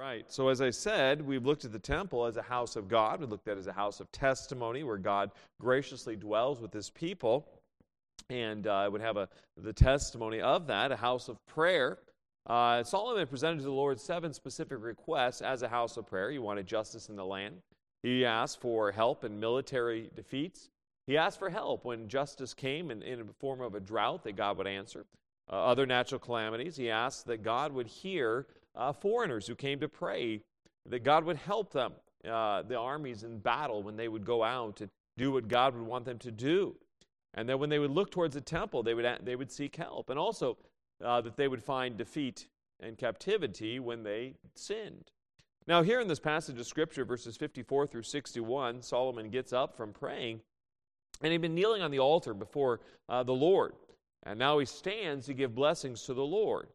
right. So, as I said, we've looked at the temple as a house of God. We looked at it as a house of testimony where God graciously dwells with his people. And uh, would have a, the testimony of that, a house of prayer. Uh, Solomon presented to the Lord seven specific requests as a house of prayer. He wanted justice in the land. He asked for help in military defeats. He asked for help when justice came in, in the form of a drought that God would answer. Uh, other natural calamities, he asked that God would hear uh, foreigners who came to pray, that God would help them, uh, the armies in battle, when they would go out and do what God would want them to do. And then when they would look towards the temple, they would, they would seek help. And also uh, that they would find defeat and captivity when they sinned. Now, here in this passage of Scripture, verses 54 through 61, Solomon gets up from praying, and he'd been kneeling on the altar before uh, the Lord. And now he stands to give blessings to the Lord.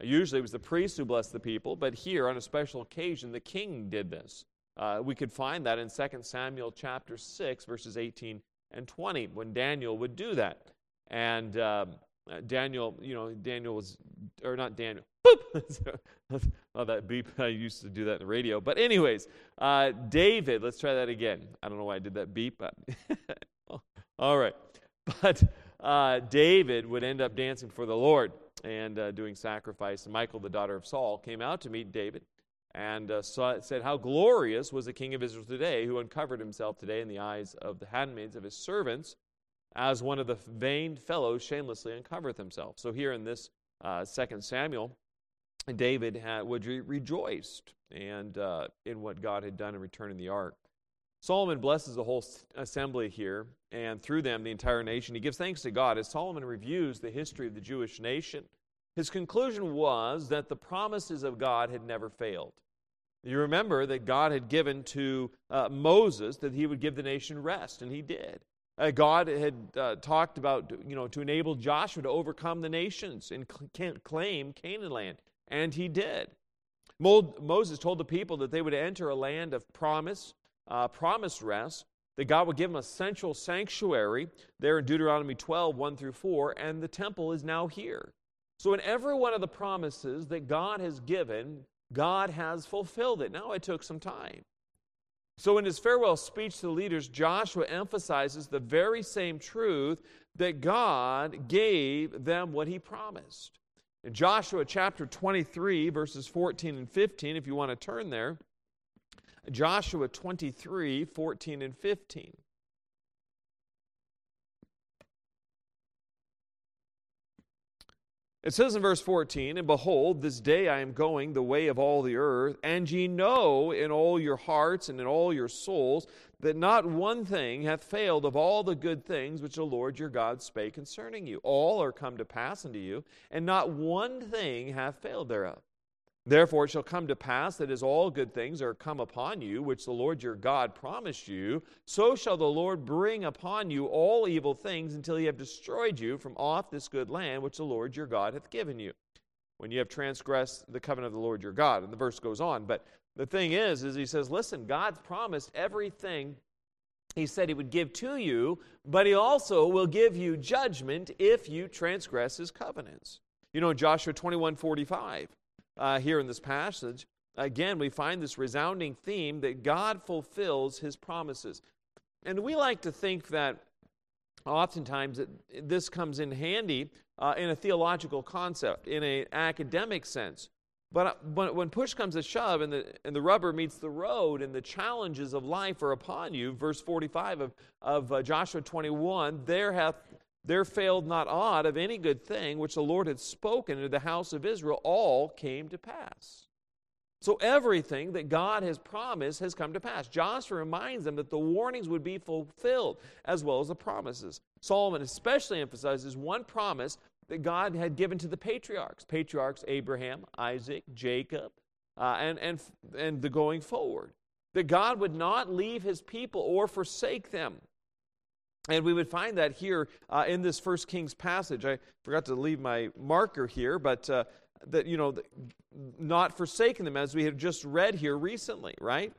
Usually it was the priest who blessed the people, but here on a special occasion, the king did this. Uh, we could find that in 2 Samuel chapter 6, verses 18 and 20, when Daniel would do that. And um, uh, Daniel, you know, Daniel was, or not Daniel, boop! oh, that beep, I used to do that in the radio. But, anyways, uh, David, let's try that again. I don't know why I did that beep. But all right. But uh, David would end up dancing for the Lord and uh, doing sacrifice. And Michael, the daughter of Saul, came out to meet David and uh, saw, said, How glorious was the king of Israel today, who uncovered himself today in the eyes of the handmaids of his servants, as one of the vain fellows shamelessly uncovereth himself. So, here in this uh, Second Samuel, David had, would re- rejoiced and uh, in what God had done in returning the ark. Solomon blesses the whole assembly here, and through them the entire nation. He gives thanks to God as Solomon reviews the history of the Jewish nation. His conclusion was that the promises of God had never failed. You remember that God had given to uh, Moses that he would give the nation rest, and he did. Uh, God had uh, talked about, you know, to enable Joshua to overcome the nations and cl- claim Canaan land, and he did. Mo- Moses told the people that they would enter a land of promise, uh, promised rest, that God would give them a central sanctuary there in Deuteronomy 12, 1 through 4, and the temple is now here. So, in every one of the promises that God has given, God has fulfilled it. Now, it took some time. So, in his farewell speech to the leaders, Joshua emphasizes the very same truth that God gave them what he promised. In Joshua chapter 23, verses 14 and 15, if you want to turn there, Joshua 23 14 and 15. It says in verse 14, And behold, this day I am going the way of all the earth, and ye know in all your hearts and in all your souls that not one thing hath failed of all the good things which the Lord your God spake concerning you. All are come to pass unto you, and not one thing hath failed thereof. Therefore, it shall come to pass that as all good things are come upon you, which the Lord your God promised you, so shall the Lord bring upon you all evil things until he have destroyed you from off this good land which the Lord your God hath given you. When you have transgressed the covenant of the Lord your God. And the verse goes on. But the thing is, is he says, listen, God's promised everything he said he would give to you, but he also will give you judgment if you transgress his covenants. You know, Joshua 21 45 uh, here in this passage, again, we find this resounding theme that God fulfills his promises. And we like to think that oftentimes that this comes in handy uh, in a theological concept, in an academic sense. But, uh, when push comes to shove and the, and the rubber meets the road and the challenges of life are upon you, verse 45 of, of uh, Joshua 21, there hath there failed not aught of any good thing which the Lord had spoken to the house of Israel, all came to pass. So everything that God has promised has come to pass. Joshua reminds them that the warnings would be fulfilled as well as the promises. Solomon especially emphasizes one promise that God had given to the patriarchs patriarchs Abraham, Isaac, Jacob, uh, and, and, and the going forward. That God would not leave his people or forsake them. And we would find that here uh, in this First Kings passage. I forgot to leave my marker here, but uh, that, you know, not forsaking them, as we have just read here recently, right?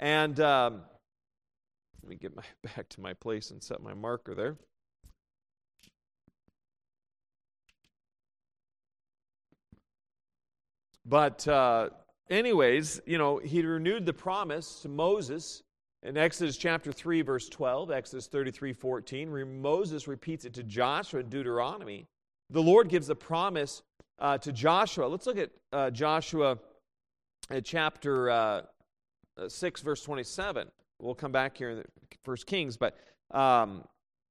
And um, let me get my, back to my place and set my marker there. But uh, anyways, you know, he renewed the promise to Moses in Exodus chapter 3, verse 12, Exodus 33, 14. Moses repeats it to Joshua in Deuteronomy. The Lord gives a promise uh, to Joshua. Let's look at uh, Joshua uh, chapter uh, 6, verse 27. We'll come back here in First Kings, but um,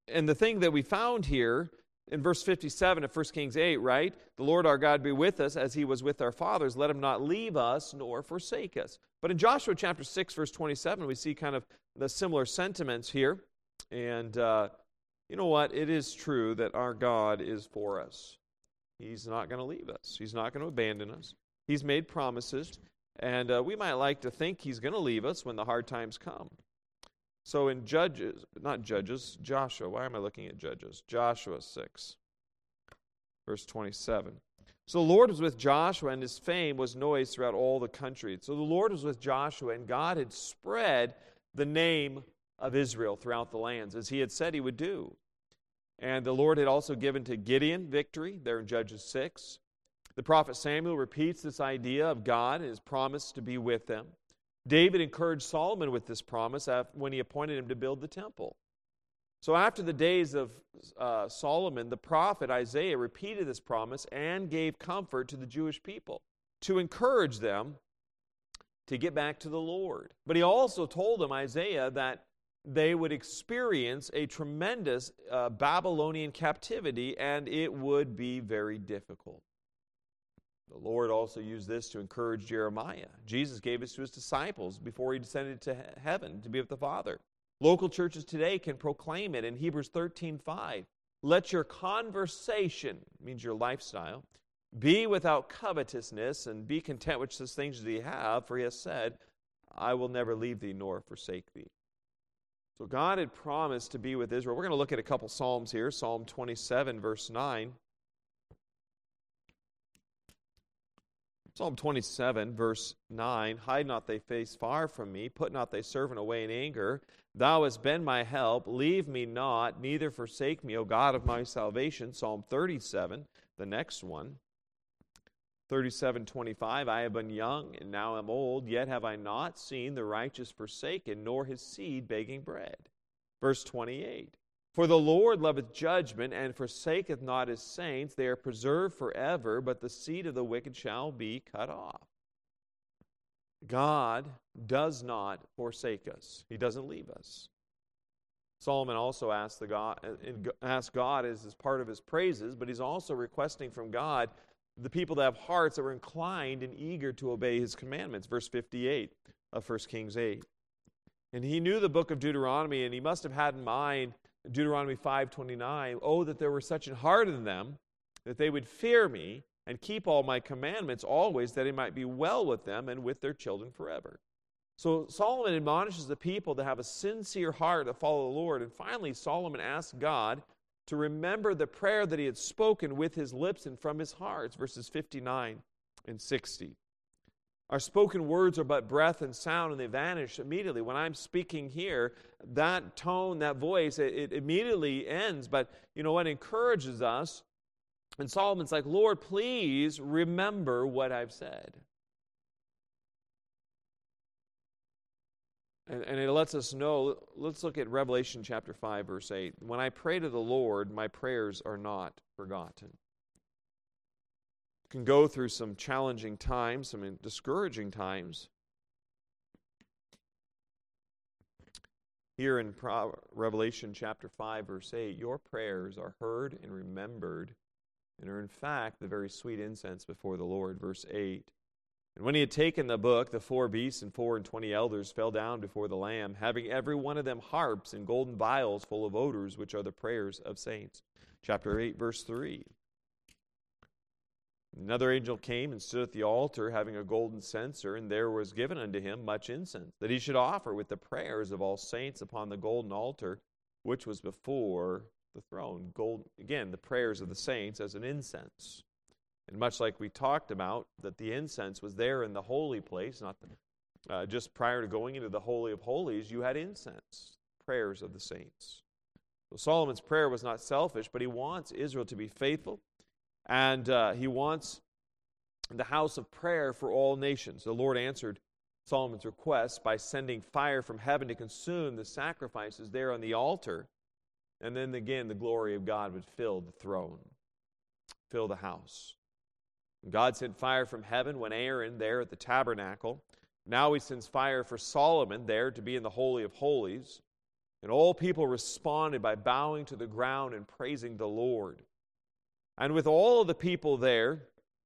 and the thing that we found here in verse 57 of 1 Kings 8, right? The Lord our God be with us as he was with our fathers. Let him not leave us nor forsake us. But in Joshua chapter 6, verse 27, we see kind of the similar sentiments here. And uh, you know what? It is true that our God is for us. He's not going to leave us, He's not going to abandon us. He's made promises. And uh, we might like to think He's going to leave us when the hard times come. So in Judges, not Judges, Joshua, why am I looking at Judges? Joshua 6, verse 27. So the Lord was with Joshua, and his fame was noised throughout all the country. So the Lord was with Joshua, and God had spread the name of Israel throughout the lands, as he had said he would do. And the Lord had also given to Gideon victory, there in Judges 6. The prophet Samuel repeats this idea of God and his promise to be with them. David encouraged Solomon with this promise when he appointed him to build the temple. So, after the days of uh, Solomon, the prophet Isaiah repeated this promise and gave comfort to the Jewish people to encourage them to get back to the Lord. But he also told them, Isaiah, that they would experience a tremendous uh, Babylonian captivity and it would be very difficult. The Lord also used this to encourage Jeremiah. Jesus gave this to his disciples before he descended to heaven to be with the Father. Local churches today can proclaim it in Hebrews 13:5. Let your conversation, means your lifestyle, be without covetousness and be content with such things as ye have, for he has said, I will never leave thee nor forsake thee. So God had promised to be with Israel. We're going to look at a couple Psalms here. Psalm 27, verse 9. Psalm 27, verse 9 Hide not thy face far from me, put not thy servant away in anger. Thou hast been my help, leave me not, neither forsake me, O God of my salvation. Psalm 37, the next one. 37, 25 I have been young and now am old, yet have I not seen the righteous forsaken, nor his seed begging bread. Verse 28 for the Lord loveth judgment, and forsaketh not his saints. They are preserved forever, but the seed of the wicked shall be cut off. God does not forsake us, He doesn't leave us. Solomon also asked, the God, asked God as, as part of his praises, but he's also requesting from God the people that have hearts that were inclined and eager to obey his commandments. Verse 58 of 1 Kings 8. And he knew the book of Deuteronomy, and he must have had in mind Deuteronomy 5:29, "Oh that there were such an heart in them that they would fear me and keep all my commandments always that it might be well with them and with their children forever." So Solomon admonishes the people to have a sincere heart to follow the Lord, and finally Solomon asks God to remember the prayer that he had spoken with his lips and from his heart, verses 59 and 60. Our spoken words are but breath and sound, and they vanish immediately. When I'm speaking here, that tone, that voice, it, it immediately ends. But you know what encourages us? And Solomon's like, Lord, please remember what I've said. And, and, it lets us know. Let's look at Revelation chapter 5, verse 8. When I pray to the Lord, my prayers are not forgotten can go through some challenging times, some discouraging times. Here in Pro- Revelation chapter 5, verse 8, your prayers are heard and remembered, and are in fact the very sweet incense before the Lord. Verse 8. And when he had taken the book, the four beasts and four and twenty elders fell down before the Lamb, having every one of them harps and golden vials full of odors, which are the prayers of saints. Chapter 8, verse 3. Another angel came and stood at the altar, having a golden censer, and there was given unto him much incense, that he should offer with the prayers of all saints upon the golden altar, which was before the throne. Gold, again, the prayers of the saints as an incense. And much like we talked about, that the incense was there in the holy place, not the, uh, just prior to going into the Holy of Holies, you had incense, prayers of the saints. So Solomon's prayer was not selfish, but he wants Israel to be faithful and uh, he wants the house of prayer for all nations. The Lord answered Solomon's request by sending fire from heaven to consume the sacrifices there on the altar. And then again, the glory of God would fill the throne, fill the house. God sent fire from heaven when Aaron, there at the tabernacle, now he sends fire for Solomon there to be in the Holy of Holies. And all people responded by bowing to the ground and praising the Lord. And with all the people there,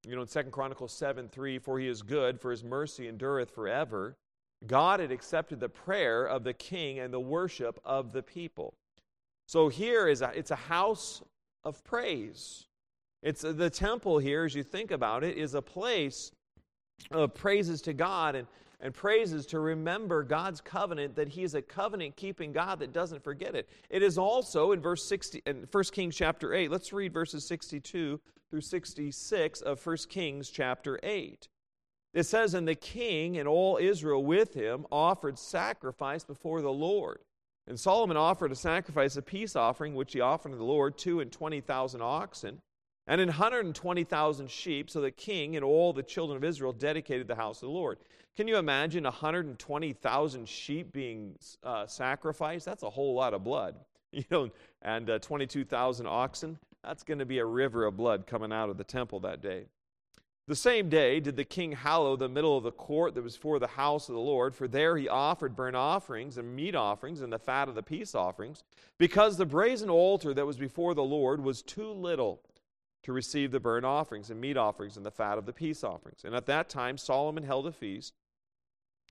you know, in Second Chronicles 7 3, for he is good, for his mercy endureth forever, God had accepted the prayer of the king and the worship of the people. So here is a, it's a house of praise. It's the temple here, as you think about it, is a place of praises to God and, and praises to remember God's covenant, that He is a covenant keeping God that doesn't forget it. It is also in verse 60, in 1 Kings chapter 8. Let's read verses 62 through 66 of 1 Kings chapter 8. It says, And the king and all Israel with him offered sacrifice before the Lord. And Solomon offered a sacrifice, a peace offering, which he offered to the Lord, two and twenty thousand oxen, and twenty thousand sheep. So the king and all the children of Israel dedicated the house of the Lord. Can you imagine 120,000 sheep being uh, sacrificed? That's a whole lot of blood. You know, and uh, 22,000 oxen. That's going to be a river of blood coming out of the temple that day. The same day did the king hallow the middle of the court that was for the house of the Lord, for there he offered burnt offerings and meat offerings and the fat of the peace offerings, because the brazen altar that was before the Lord was too little to receive the burnt offerings and meat offerings and the fat of the peace offerings. And at that time Solomon held a feast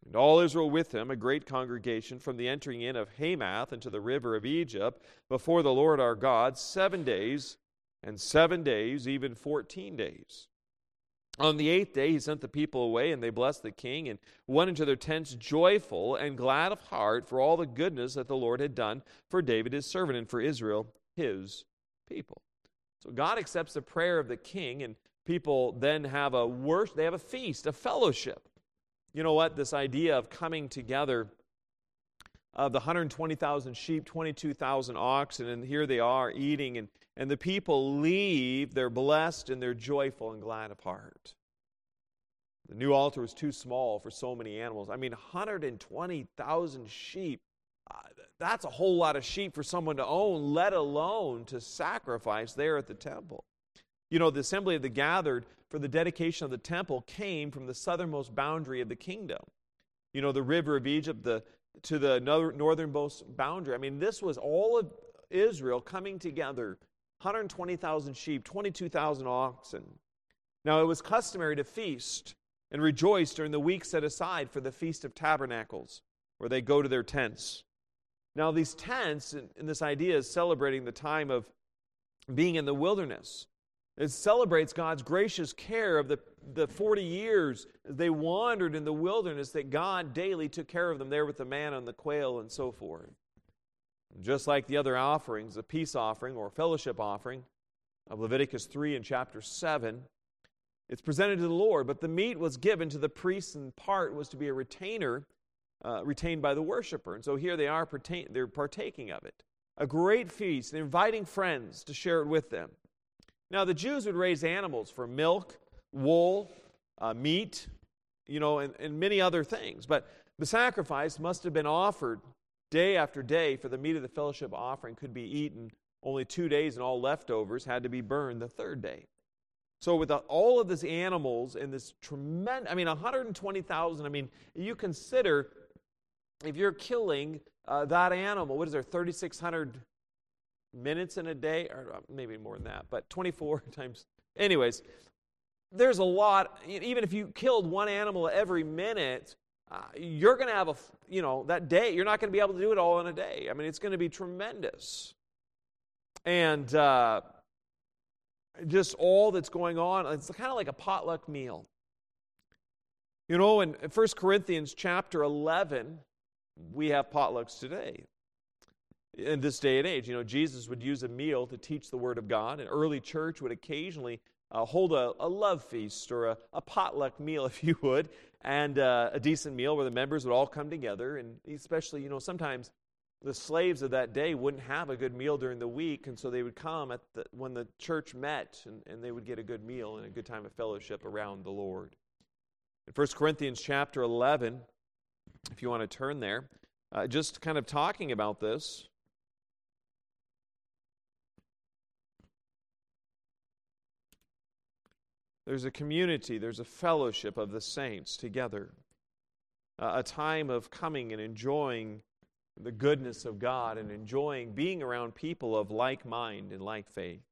and all Israel with him, a great congregation, from the entering in of Hamath into the river of Egypt, before the Lord our God, seven days, and seven days, even fourteen days. On the eighth day, he sent the people away, and they blessed the king, and went into their tents joyful and glad of heart for all the goodness that the Lord had done for David his servant, and for Israel his people. So God accepts the prayer of the king, and people then have a worship, they have a feast, a fellowship you know what? This idea of coming together of the 120,000 sheep, 22,000 oxen, and here they are eating, and, and the people leave. They're blessed and they're joyful and glad of heart. The new altar was too small for so many animals. I mean, 120,000 sheep. That's a whole lot of sheep for someone to own, let alone to sacrifice there at the temple. You know, the assembly of the gathered for the dedication of the temple came from the southernmost boundary of the kingdom. You know, the river of Egypt the, to the northernmost boundary. I mean, this was all of Israel coming together 120,000 sheep, 22,000 oxen. Now, it was customary to feast and rejoice during the week set aside for the Feast of Tabernacles, where they go to their tents. Now, these tents, and this idea is celebrating the time of being in the wilderness. It celebrates God's gracious care of the, the 40 years they wandered in the wilderness, that God daily took care of them there with the man and the quail and so forth. Just like the other offerings, the peace offering or fellowship offering of Leviticus 3 and chapter 7, it's presented to the Lord, but the meat was given to the priests, and part was to be a retainer, uh, retained by the worshiper. And so here they are, they're partaking of it. A great feast, inviting friends to share it with them. Now, the Jews would raise animals for milk, wool, uh, meat, you know, and, and many other things. But the sacrifice must have been offered day after day, for the meat of the fellowship offering could be eaten only two days, and all leftovers had to be burned the third day. So, with all of these animals and this tremendous, I mean, 120,000, I mean, you consider if you're killing uh, that animal, what is there, 3,600 minutes in a day, or uh, maybe more than that, but 24 times. Anyways, there's a lot. Even if you killed one animal every minute, uh, you're going to have a, you know, that day, you're not going to be able to do it all in a day. I mean, it's going to be tremendous. And uh, just all that's going on, it's kind of like a potluck meal. You know, in 1 Corinthians chapter 11, we have potlucks today in this day and age. You know, Jesus would use a meal to teach the Word of God. An early church would occasionally uh, hold a, a, love feast or a, a, potluck meal, if you would, and uh, a decent meal where the members would all come together. And especially, you know, sometimes the slaves of that day wouldn't have a good meal during the week, and so they would come at the, when the church met, and, and they would get a good meal and a good time of fellowship around the Lord. In 1 Corinthians chapter 11, if you want to turn there, uh, just kind of talking about this. There's a community, there's a fellowship of the saints together, uh, a time of coming and enjoying the goodness of God and enjoying being around people of like mind and like faith.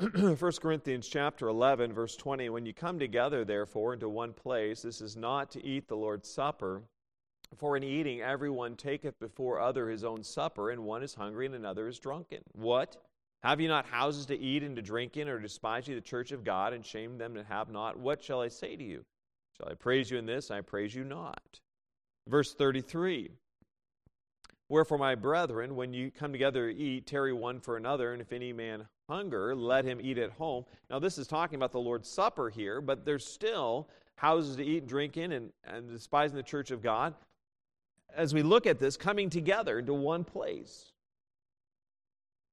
1 Corinthians chapter 11 verse 20 when you come together therefore into one place this is not to eat the Lord's supper. For in eating everyone taketh before other his own supper and one is hungry and another is drunken. What? Have you not houses to eat and to drink in or despise ye the church of God and shame them that have not? What shall I say to you? Shall I praise you in this? I praise you not. Verse 33 Wherefore, my brethren, when you come together to eat, tarry one for another, and if any man hunger, let him eat at home. Now, this is talking about the Lord's Supper here, but there's still houses to eat and drink in and, and despising the church of God. As we look at this, coming together into one place.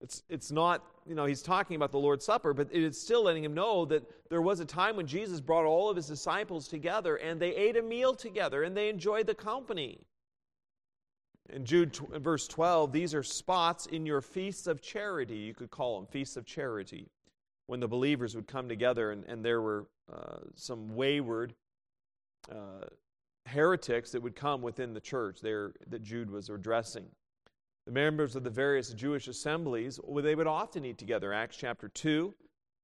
It's, it's not, you know, he's talking about the Lord's Supper, but it is still letting him know that there was a time when Jesus brought all of his disciples together and they ate a meal together and they enjoyed the company. In Jude verse 12, these are spots in your feasts of charity, you could call them feasts of charity, when the believers would come together and, and there were uh, some wayward uh, heretics that would come within the church there that Jude was addressing. The members of the various Jewish assemblies, well, they would often eat together. Acts chapter 2,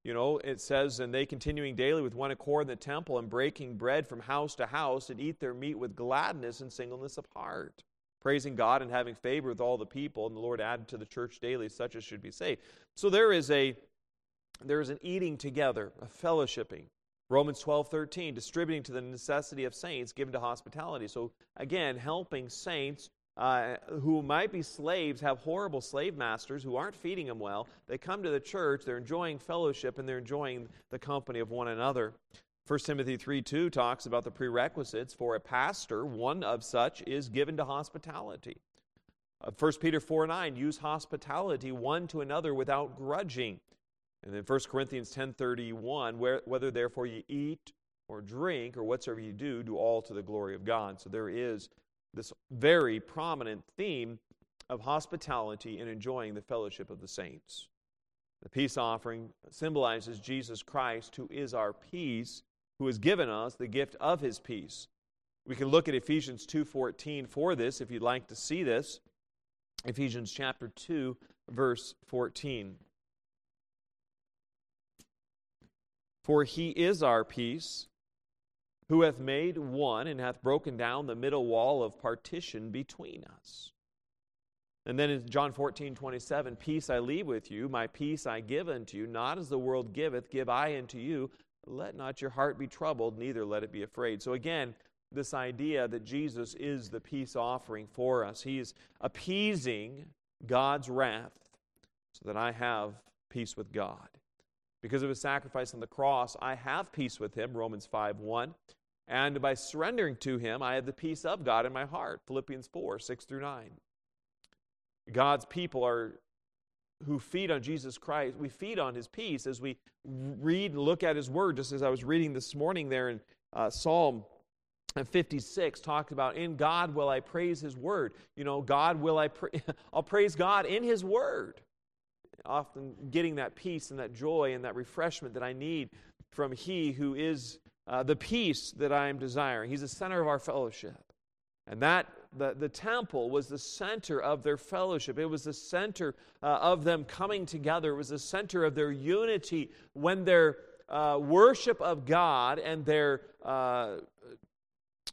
you know, it says, And they continuing daily with one accord in the temple and breaking bread from house to house and eat their meat with gladness and singleness of heart praising God and having favor with all the people, and the Lord added to the church daily such as should be saved. So there is a there is an eating together, a fellowshipping. Romans 12, 13, distributing to the necessity of saints, given to hospitality. So again, helping saints uh, who might be slaves, have horrible slave masters who aren't feeding them well. They come to the church, they're enjoying fellowship, and they're enjoying the company of one another. 1 Timothy 3 2 talks about the prerequisites for a pastor. One of such is given to hospitality. 1 uh, Peter 4 9, use hospitality one to another without grudging. And then 1 Corinthians ten thirty one, whether therefore you eat or drink or whatsoever you do, do all to the glory of God. So there is this very prominent theme of hospitality and enjoying the fellowship of the saints. The peace offering symbolizes Jesus Christ, who is our peace, who has given us the gift of his peace. We can look at Ephesians 2:14 for this if you'd like to see this. Ephesians chapter 2 verse 14. For he is our peace, who hath made one and hath broken down the middle wall of partition between us. And then in John 14, 27, Peace I leave with you, my peace I give unto you, not as the world giveth, give I unto you. Let not your heart be troubled, neither let it be afraid. So again, this idea that Jesus is the peace offering for us. He is appeasing God's wrath so that I have peace with God. Because of his sacrifice on the cross, I have peace with him, Romans 5 1. And by surrendering to him, I have the peace of God in my heart, Philippians 4 6 through 9. God's people are who feed on Jesus Christ, we feed on his peace as we read and look at his word, just as I was reading this morning there in uh, Psalm 56 talks about in God will I praise his word. You know, God will I pra- I'll praise God in his word. Often getting that peace and that joy and that refreshment that I need from he who is uh, the peace that I am desiring. He's the center of our fellowship. And that the, the temple was the center of their fellowship. It was the center uh, of them coming together. It was the center of their unity when their uh, worship of God and their uh,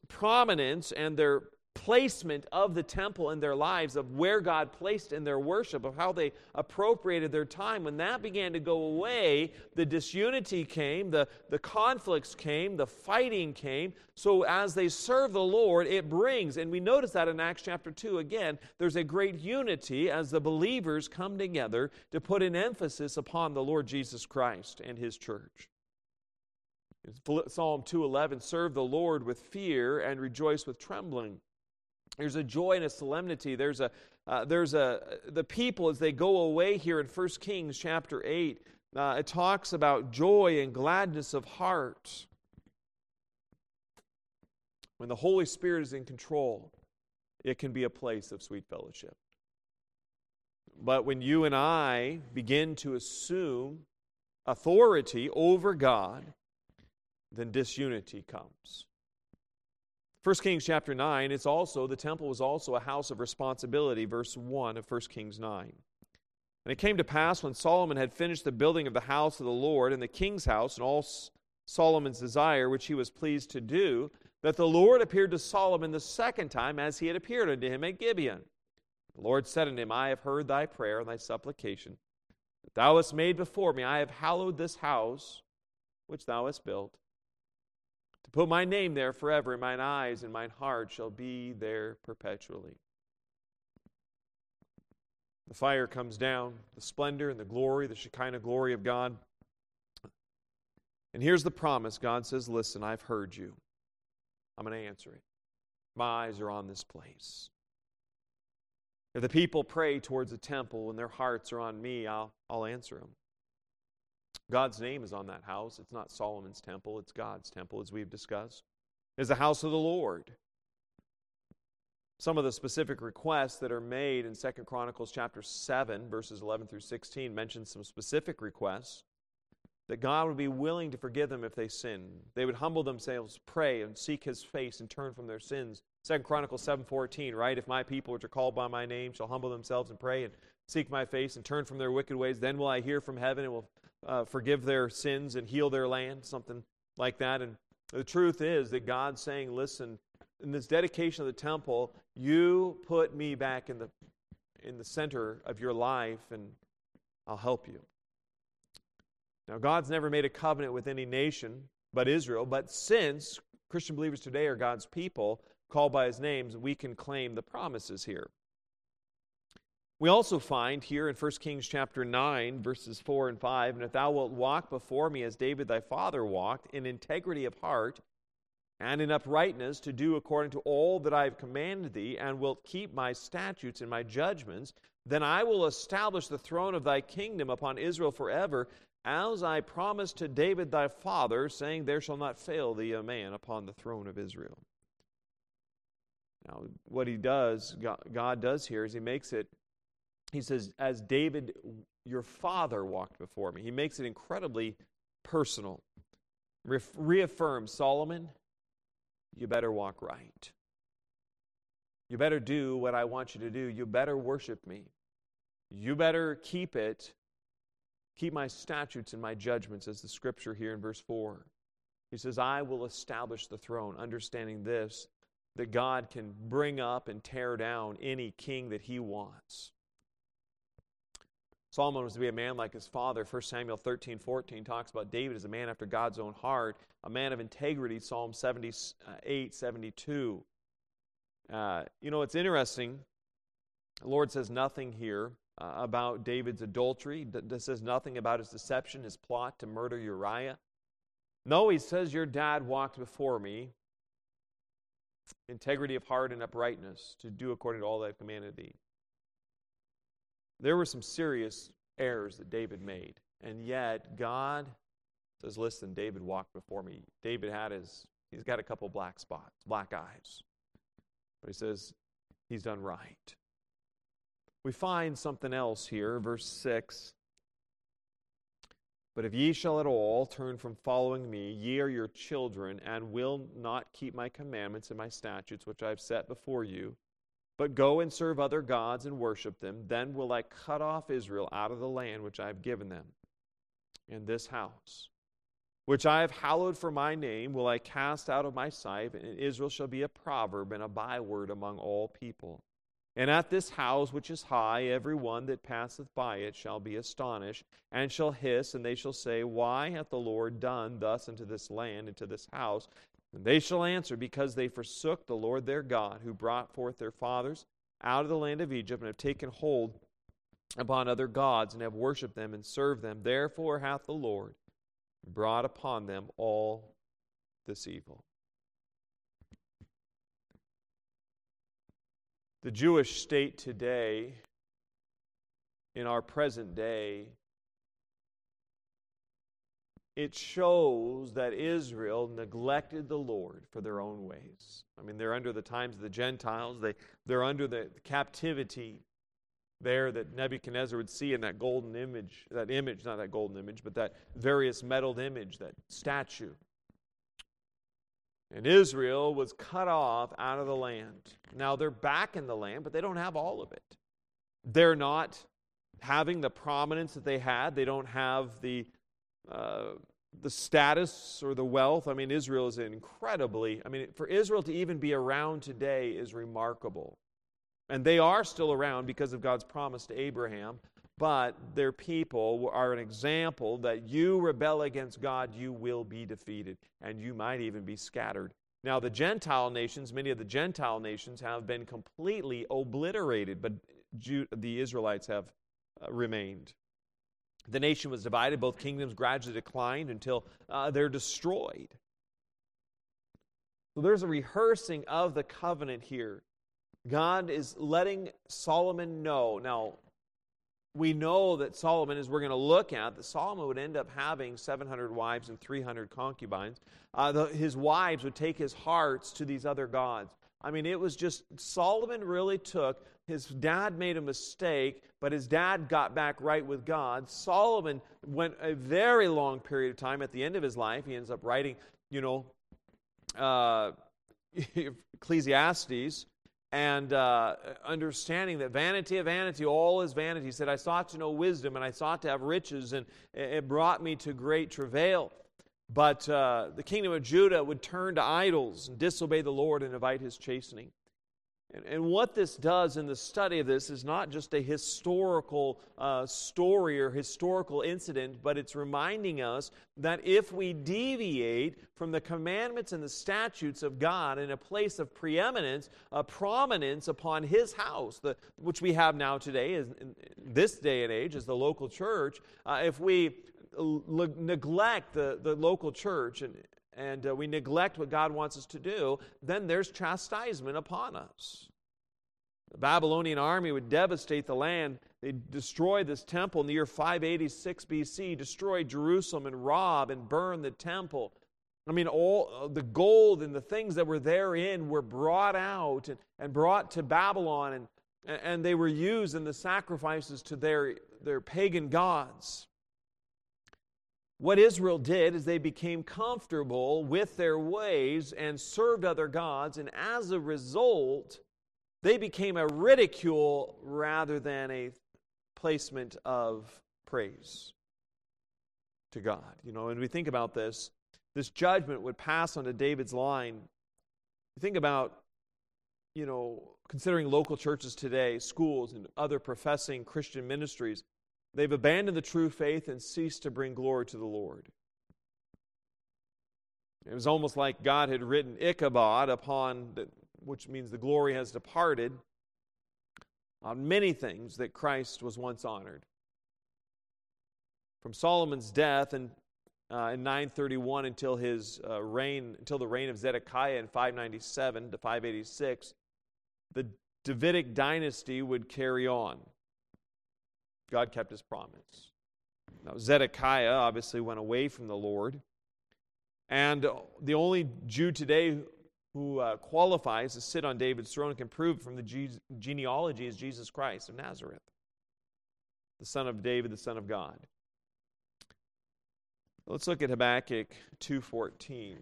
prominence and their placement of the temple in their lives, of where God placed in their worship, of how they appropriated their time, when that began to go away, the disunity came, the, the conflicts came, the fighting came. So as they serve the Lord, it brings, and we notice that in Acts chapter 2 again, there's a great unity as the believers come together to put an emphasis upon the Lord Jesus Christ and his church. Psalm 2:11 serve the Lord with fear and rejoice with trembling There's a joy and a solemnity. There's a, uh, there's a, the people as they go away here in 1 Kings chapter 8, uh, it talks about joy and gladness of heart. When the Holy Spirit is in control, it can be a place of sweet fellowship. But when you and I begin to assume authority over God, then disunity comes. 1 Kings chapter 9, it's also, the temple was also a house of responsibility, verse 1 of 1 Kings 9. And it came to pass when Solomon had finished the building of the house of the Lord and the king's house and all Solomon's desire, which he was pleased to do, that the Lord appeared to Solomon the second time as he had appeared unto him at Gibeon. The Lord said unto him, I have heard thy prayer and thy supplication that thou hast made before me. I have hallowed this house which thou hast built to put my name there forever, and mine eyes and mine heart shall be there perpetually. The fire comes down, the splendor and the glory, the Shekinah glory of God. And here's the promise God says, Listen, I've heard you. I'm going to answer it. My eyes are on this place. If the people pray towards the temple and their hearts are on me, I'll, I'll answer them. God's name is on that house. It's not Solomon's temple, it's God's temple, as we've discussed. It's the house of the Lord. Some of the specific requests that are made in Second Chronicles chapter 7, verses 11 through 16, mention some specific requests that God would be willing to forgive them if they sin. They would humble themselves, pray, and seek his face and turn from their sins. Second Chronicles 7:14, right? If my people which are called by my name shall humble themselves and pray and seek my face and turn from their wicked ways, then will I hear from heaven and will uh, forgive their sins and heal their land, something like that. And the truth is that God's saying, listen, in this dedication of the temple, you put me back in the, in the center of your life, and I'll help you. Now, God's never made a covenant with any nation but Israel, but since Christian believers today are God's people, called by his names, we can claim the promises here. We also find here in 1 Kings chapter 9, verses 4 and 5, And if thou wilt walk before me as David thy father walked, in integrity of heart and in uprightness, to do according to all that I have commanded thee, and wilt keep my statutes and my judgments, then I will establish the throne of thy kingdom upon Israel forever, as I promised to David thy father, saying, There shall not fail thee a man upon the throne of Israel. Now, what he does, God does here, is he makes it he says, As David, your father, walked before me. He makes it incredibly personal. Re- reaffirms Solomon, you better walk right. You better do what I want you to do. You better worship me. You better keep it. Keep my statutes and my judgments, as the scripture here in verse 4. He says, I will establish the throne, understanding this, that God can bring up and tear down any king that he wants. Solomon was to be a man like his father. 1 Samuel 13, 14 talks about David as a man after God's own heart, a man of integrity, Psalm 78, 72. Uh, you know, it's interesting. The Lord says nothing here uh, about David's adultery. D- says nothing about his deception, his plot to murder Uriah. No, he says, Your dad walked before me, integrity of heart and uprightness, to do according to all that I've commanded thee. There were some serious errors that David made. And yet, God says, Listen, David walked before me. David had his, he's got a couple black spots, black eyes. But he says, He's done right. We find something else here, verse 6. But if ye shall at all turn from following me, ye are your children, and will not keep my commandments and my statutes which I have set before you, but go and serve other gods and worship them. Then will I cut off Israel out of the land which I have given them. In this house, which I have hallowed for my name, will I cast out of my sight, and Israel shall be a proverb and a byword among all people. And at this house which is high, every one that passeth by it shall be astonished, and shall hiss, and they shall say, Why hath the Lord done thus unto this land and to this house? And they shall answer, Because they forsook the Lord their God, who brought forth their fathers out of the land of Egypt, and have taken hold upon other gods, and have worshipped them and served them. Therefore hath the Lord brought upon them all this evil. The Jewish state today, in our present day, it shows that Israel neglected the Lord for their own ways. I mean, they're under the times of the Gentiles, they, they're under the captivity there that Nebuchadnezzar would see in that golden image, that image, not that golden image, but that various metaled image, that statue. And Israel was cut off out of the land. Now they're back in the land, but they don't have all of it. They're not having the prominence that they had. They don't have the the status or the wealth. I mean, Israel is incredibly. I mean, for Israel to even be around today is remarkable. And they are still around because of God's promise to Abraham, but their people are an example that you rebel against God, you will be defeated, and you might even be scattered. Now, the Gentile nations, many of the Gentile nations have been completely obliterated, but the Israelites have uh, remained. The nation was divided, both kingdoms gradually declined until uh, they're destroyed. So there's a rehearsing of the covenant here. God is letting Solomon know. Now, we know that Solomon, as we're going to look at, that Solomon would end up having 700 wives and 300 concubines. Uh, the, his wives would take his hearts to these other gods. I mean, it was just, Solomon really took, his dad made a mistake, but his dad got back right with God. Solomon went a very long period of time at the end of his life. He ends up writing, you know, uh, Ecclesiastes and uh, understanding that vanity of vanity, all is vanity. He said, I sought to know wisdom and I sought to have riches, and it brought me to great travail. But uh, the kingdom of Judah would turn to idols and disobey the Lord and invite his chastening. And, and what this does in the study of this is not just a historical uh, story or historical incident, but it's reminding us that if we deviate from the commandments and the statutes of God in a place of preeminence, a prominence upon His house, the, which we have now today, is, in this day and age, as the local church, uh, if we neglect the, the local church and, and uh, we neglect what God wants us to do, then there's chastisement upon us. The Babylonian army would devastate the land. They destroyed this temple in the year 586 BC, destroyed Jerusalem and rob and burn the temple. I mean, all uh, the gold and the things that were therein were brought out and, and brought to Babylon, and, and they were used in the sacrifices to their, their pagan gods. What Israel did is they became comfortable with their ways and served other gods, and as a result, they became a ridicule rather than a placement of praise to God. You know, when we think about this, this judgment would pass onto David's line. You think about, you know, considering local churches today, schools, and other professing Christian ministries. They've abandoned the true faith and ceased to bring glory to the Lord. It was almost like God had written Ichabod upon, the, which means the glory has departed, on many things that Christ was once honored. From Solomon's death in, uh, in 931 until his uh, reign, until the reign of Zedekiah in 597 to 586, the Davidic dynasty would carry on. God kept his promise. Now, Zedekiah obviously went away from the Lord. And the only Jew today who uh, qualifies to sit on David's throne and can prove from the ge- genealogy is Jesus Christ of Nazareth, the son of David, the son of God. Let's look at Habakkuk 2:14.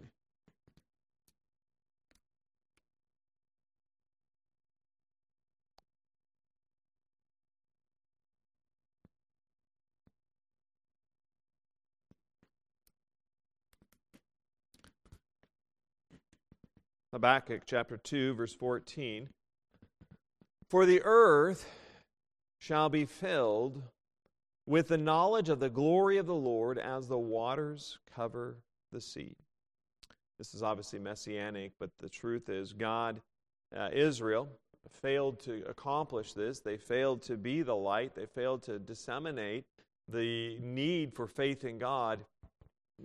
Habakkuk chapter 2, verse 14. For the earth shall be filled with the knowledge of the glory of the Lord as the waters cover the sea. This is obviously messianic, but the truth is, God, uh, Israel, failed to accomplish this. They failed to be the light, they failed to disseminate the need for faith in God.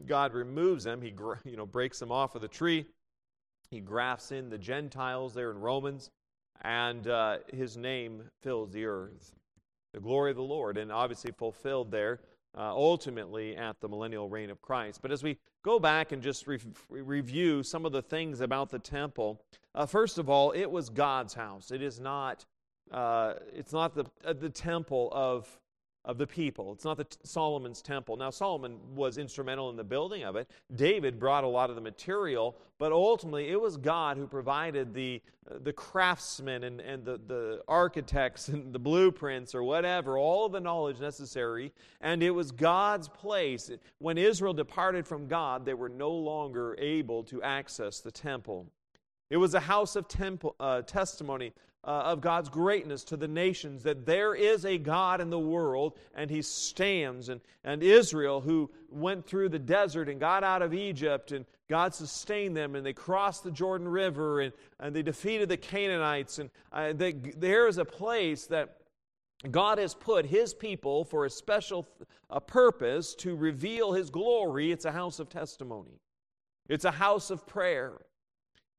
God removes them, He you know, breaks them off of the tree he grafts in the Gentiles there in Romans. and uh, his name fills the earth. The glory of the Lord, and obviously fulfilled there uh, ultimately at the millennial reign of Christ. But as we go back and just re- review some of the things about the temple, uh, first of all, it was God's house. It is not. Uh, it's not the uh, the temple of of the people. It's not the Solomon's temple. Now Solomon was instrumental in the building of it. David brought a lot of the material, but ultimately it was God who provided the the craftsmen and, and the, the architects and the blueprints or whatever, all of the knowledge necessary. And it was God's place. When Israel departed from God, they were no longer able to access the temple. It was a house of temple, uh, testimony uh, of God's greatness to the nations, that there is a God in the world, and He stands. And, and Israel, who went through the desert and got out of Egypt, and God sustained them, and they crossed the Jordan River, and, and they defeated the Canaanites. And uh, they, there is a place that God has put His people for a special a purpose to reveal His glory. It's a house of testimony, it's a house of prayer.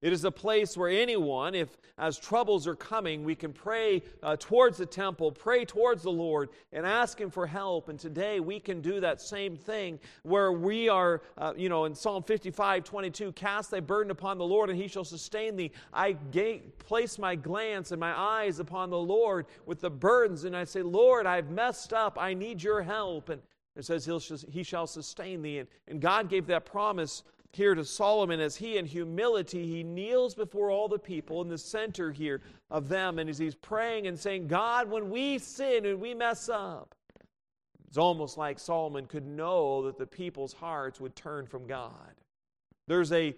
It is a place where anyone, if as troubles are coming, we can pray uh, towards the temple, pray towards the Lord, and ask Him for help. And today we can do that same thing where we are, uh, you know, in Psalm 55 22, cast thy burden upon the Lord, and He shall sustain thee. I place my glance and my eyes upon the Lord with the burdens, and I say, Lord, I've messed up. I need your help. And it says, He shall sustain thee. And, and God gave that promise here to Solomon as he, in humility, he kneels before all the people in the center here of them, and as he's praying and saying, God, when we sin and we mess up, it's almost like Solomon could know that the people's hearts would turn from God. There's a,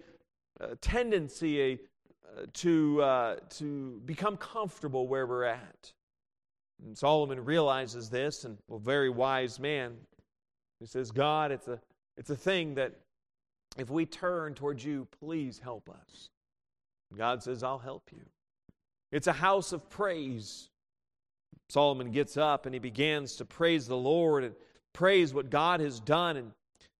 a tendency a, uh, to, uh, to become comfortable where we're at. And Solomon realizes this, and a very wise man. He says, God, it's a, it's a thing that if we turn towards you, please help us. God says, I'll help you. It's a house of praise. Solomon gets up and he begins to praise the Lord and praise what God has done. And,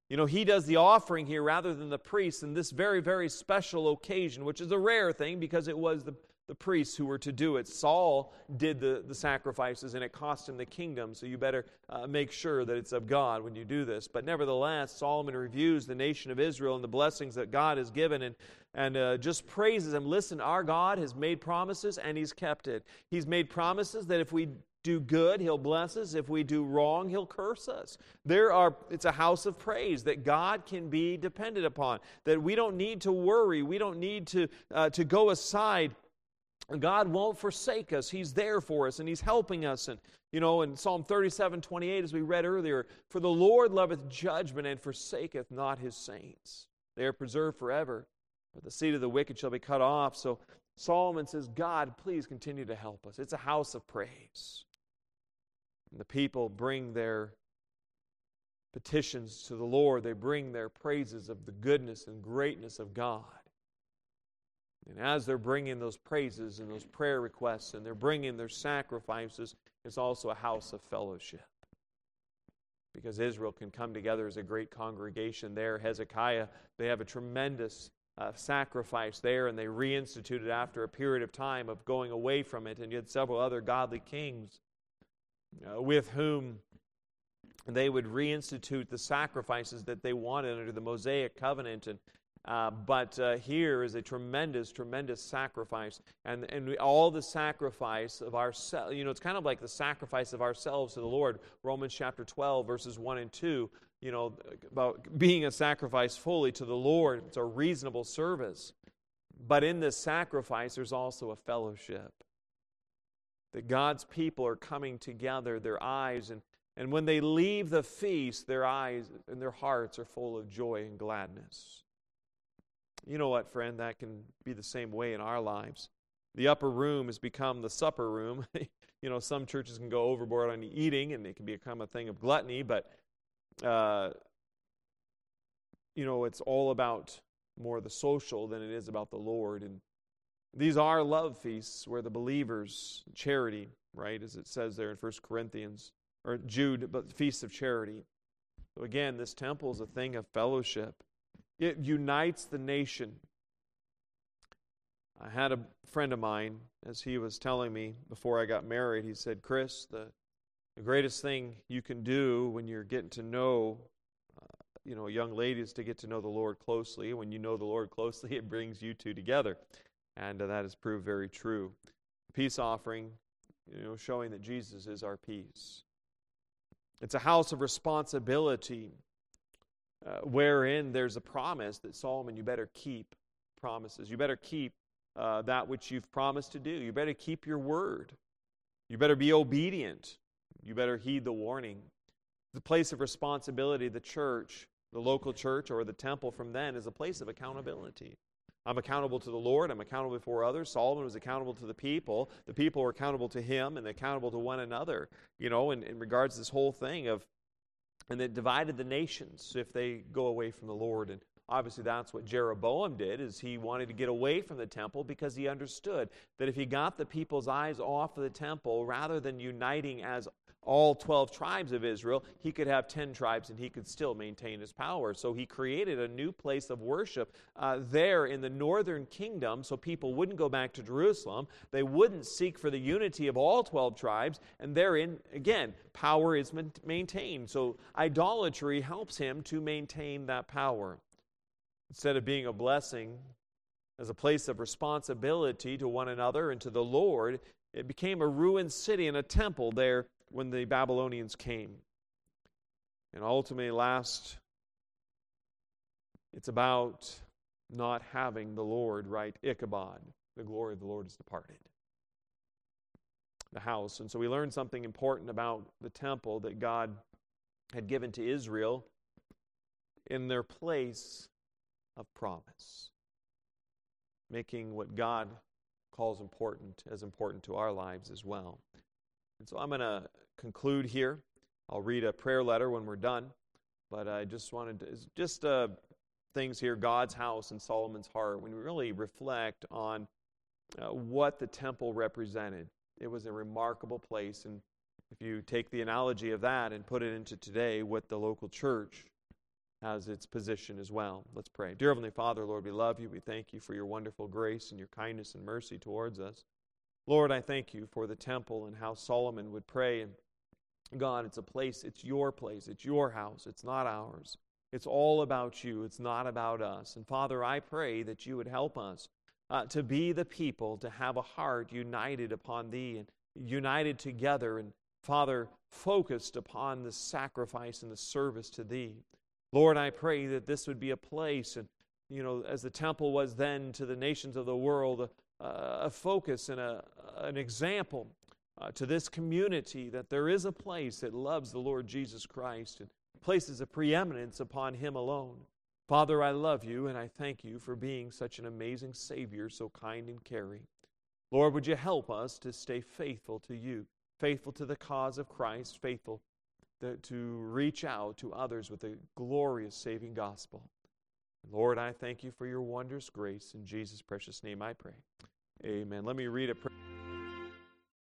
you know, he does the offering here rather than the priest in this very, very special occasion, which is a rare thing because it was the the priests who were to do it. Saul did the, the sacrifices and it cost him the kingdom, so you better uh, make sure that it's of God when you do this. But nevertheless, Solomon reviews the nation of Israel and the blessings that God has given and, and uh, just praises him. Listen, our God has made promises and he's kept it. He's made promises that if we do good, he'll bless us. If we do wrong, he'll curse us. There are it's a house of praise that God can be depended upon. That we don't need to worry. We don't need to uh, to go aside God won't forsake us. He's there for us and He's helping us. And, you know, in Psalm 37 28, as we read earlier, for the Lord loveth judgment and forsaketh not His saints. They are preserved forever, but the seed of the wicked shall be cut off. So Solomon says, God, please continue to help us. It's a house of praise. And the people bring their petitions to the Lord, they bring their praises of the goodness and greatness of God. And as they're bringing those praises and those prayer requests and they're bringing their sacrifices, it's also a house of fellowship. Because Israel can come together as a great congregation there. Hezekiah, they have a tremendous uh, sacrifice there, and they reinstituted after a period of time of going away from it. And you had several other godly kings uh, with whom they would reinstitute the sacrifices that they wanted under the Mosaic covenant. And uh, but uh, here is a tremendous, tremendous sacrifice. And, and we, all the sacrifice of ourselves, you know, it's kind of like the sacrifice of ourselves to the Lord. Romans chapter 12, verses 1 and 2, you know, about being a sacrifice fully to the Lord. It's a reasonable service. But in this sacrifice, there's also a fellowship. That God's people are coming together, their eyes, and, and when they leave the feast, their eyes and their hearts are full of joy and gladness. You know what, friend? That can be the same way in our lives. The upper room has become the supper room. you know, some churches can go overboard on eating and it can become a thing of gluttony, but, uh, you know, it's all about more the social than it is about the Lord. And these are love feasts where the believers, charity, right, as it says there in First Corinthians, or Jude, but feasts of charity. So again, this temple is a thing of fellowship. It unites the nation. I had a friend of mine, as he was telling me before I got married, he said, Chris, the, the greatest thing you can do when you're getting to know uh, you know, young ladies to get to know the Lord closely. When you know the Lord closely, it brings you two together. And uh, that has proved very true. Peace offering, you know, showing that Jesus is our peace. It's a house of responsibility uh, wherein there's a promise that Solomon, you better keep promises. You better keep uh, that which you've promised to do. You better keep your word. You better be obedient. You better heed the warning. The place of responsibility, the church, the local church, or the temple from then is a place of accountability. I'm accountable to the Lord. I'm accountable before others. Solomon was accountable to the people. The people were accountable to him and accountable to one another. You know, in, in regards to this whole thing of, and it divided the nations if they go away from the Lord. And obviously that's what Jeroboam did is he wanted to get away from the temple because he understood that if he got the people's eyes off of the temple rather than uniting as all 12 tribes of Israel, he could have 10 tribes and he could still maintain his power. So he created a new place of worship uh, there in the northern kingdom so people wouldn't go back to Jerusalem. They wouldn't seek for the unity of all 12 tribes. And therein, again, power is maintained. So idolatry helps him to maintain that power. Instead of being a blessing, as a place of responsibility to one another and to the Lord, it became a ruined city and a temple there when the Babylonians came. And ultimately, last, it's about not having the Lord right Ichabod. The glory of the Lord is departed. The house. And so we learn something important about the temple that God had given to Israel in their place of promise, making what God calls important as important to our lives as well. And so I'm going to conclude here. I'll read a prayer letter when we're done, but I just wanted to, just uh, things here God's house and Solomon's heart, when we really reflect on uh, what the temple represented. It was a remarkable place. And if you take the analogy of that and put it into today, what the local church has its position as well. Let's pray. Dear Heavenly Father, Lord, we love you. We thank you for your wonderful grace and your kindness and mercy towards us. Lord, I thank you for the temple and how Solomon would pray. And God, it's a place, it's your place, it's your house, it's not ours. It's all about you, it's not about us. And Father, I pray that you would help us uh, to be the people, to have a heart united upon thee and united together, and Father, focused upon the sacrifice and the service to thee. Lord, I pray that this would be a place, and you know, as the temple was then to the nations of the world, a focus and a, an example uh, to this community that there is a place that loves the Lord Jesus Christ and places a preeminence upon Him alone. Father, I love you and I thank you for being such an amazing Savior, so kind and caring. Lord, would you help us to stay faithful to you, faithful to the cause of Christ, faithful to, to reach out to others with the glorious saving gospel. Lord, I thank you for your wondrous grace. In Jesus' precious name I pray. Amen. Let me read a prayer.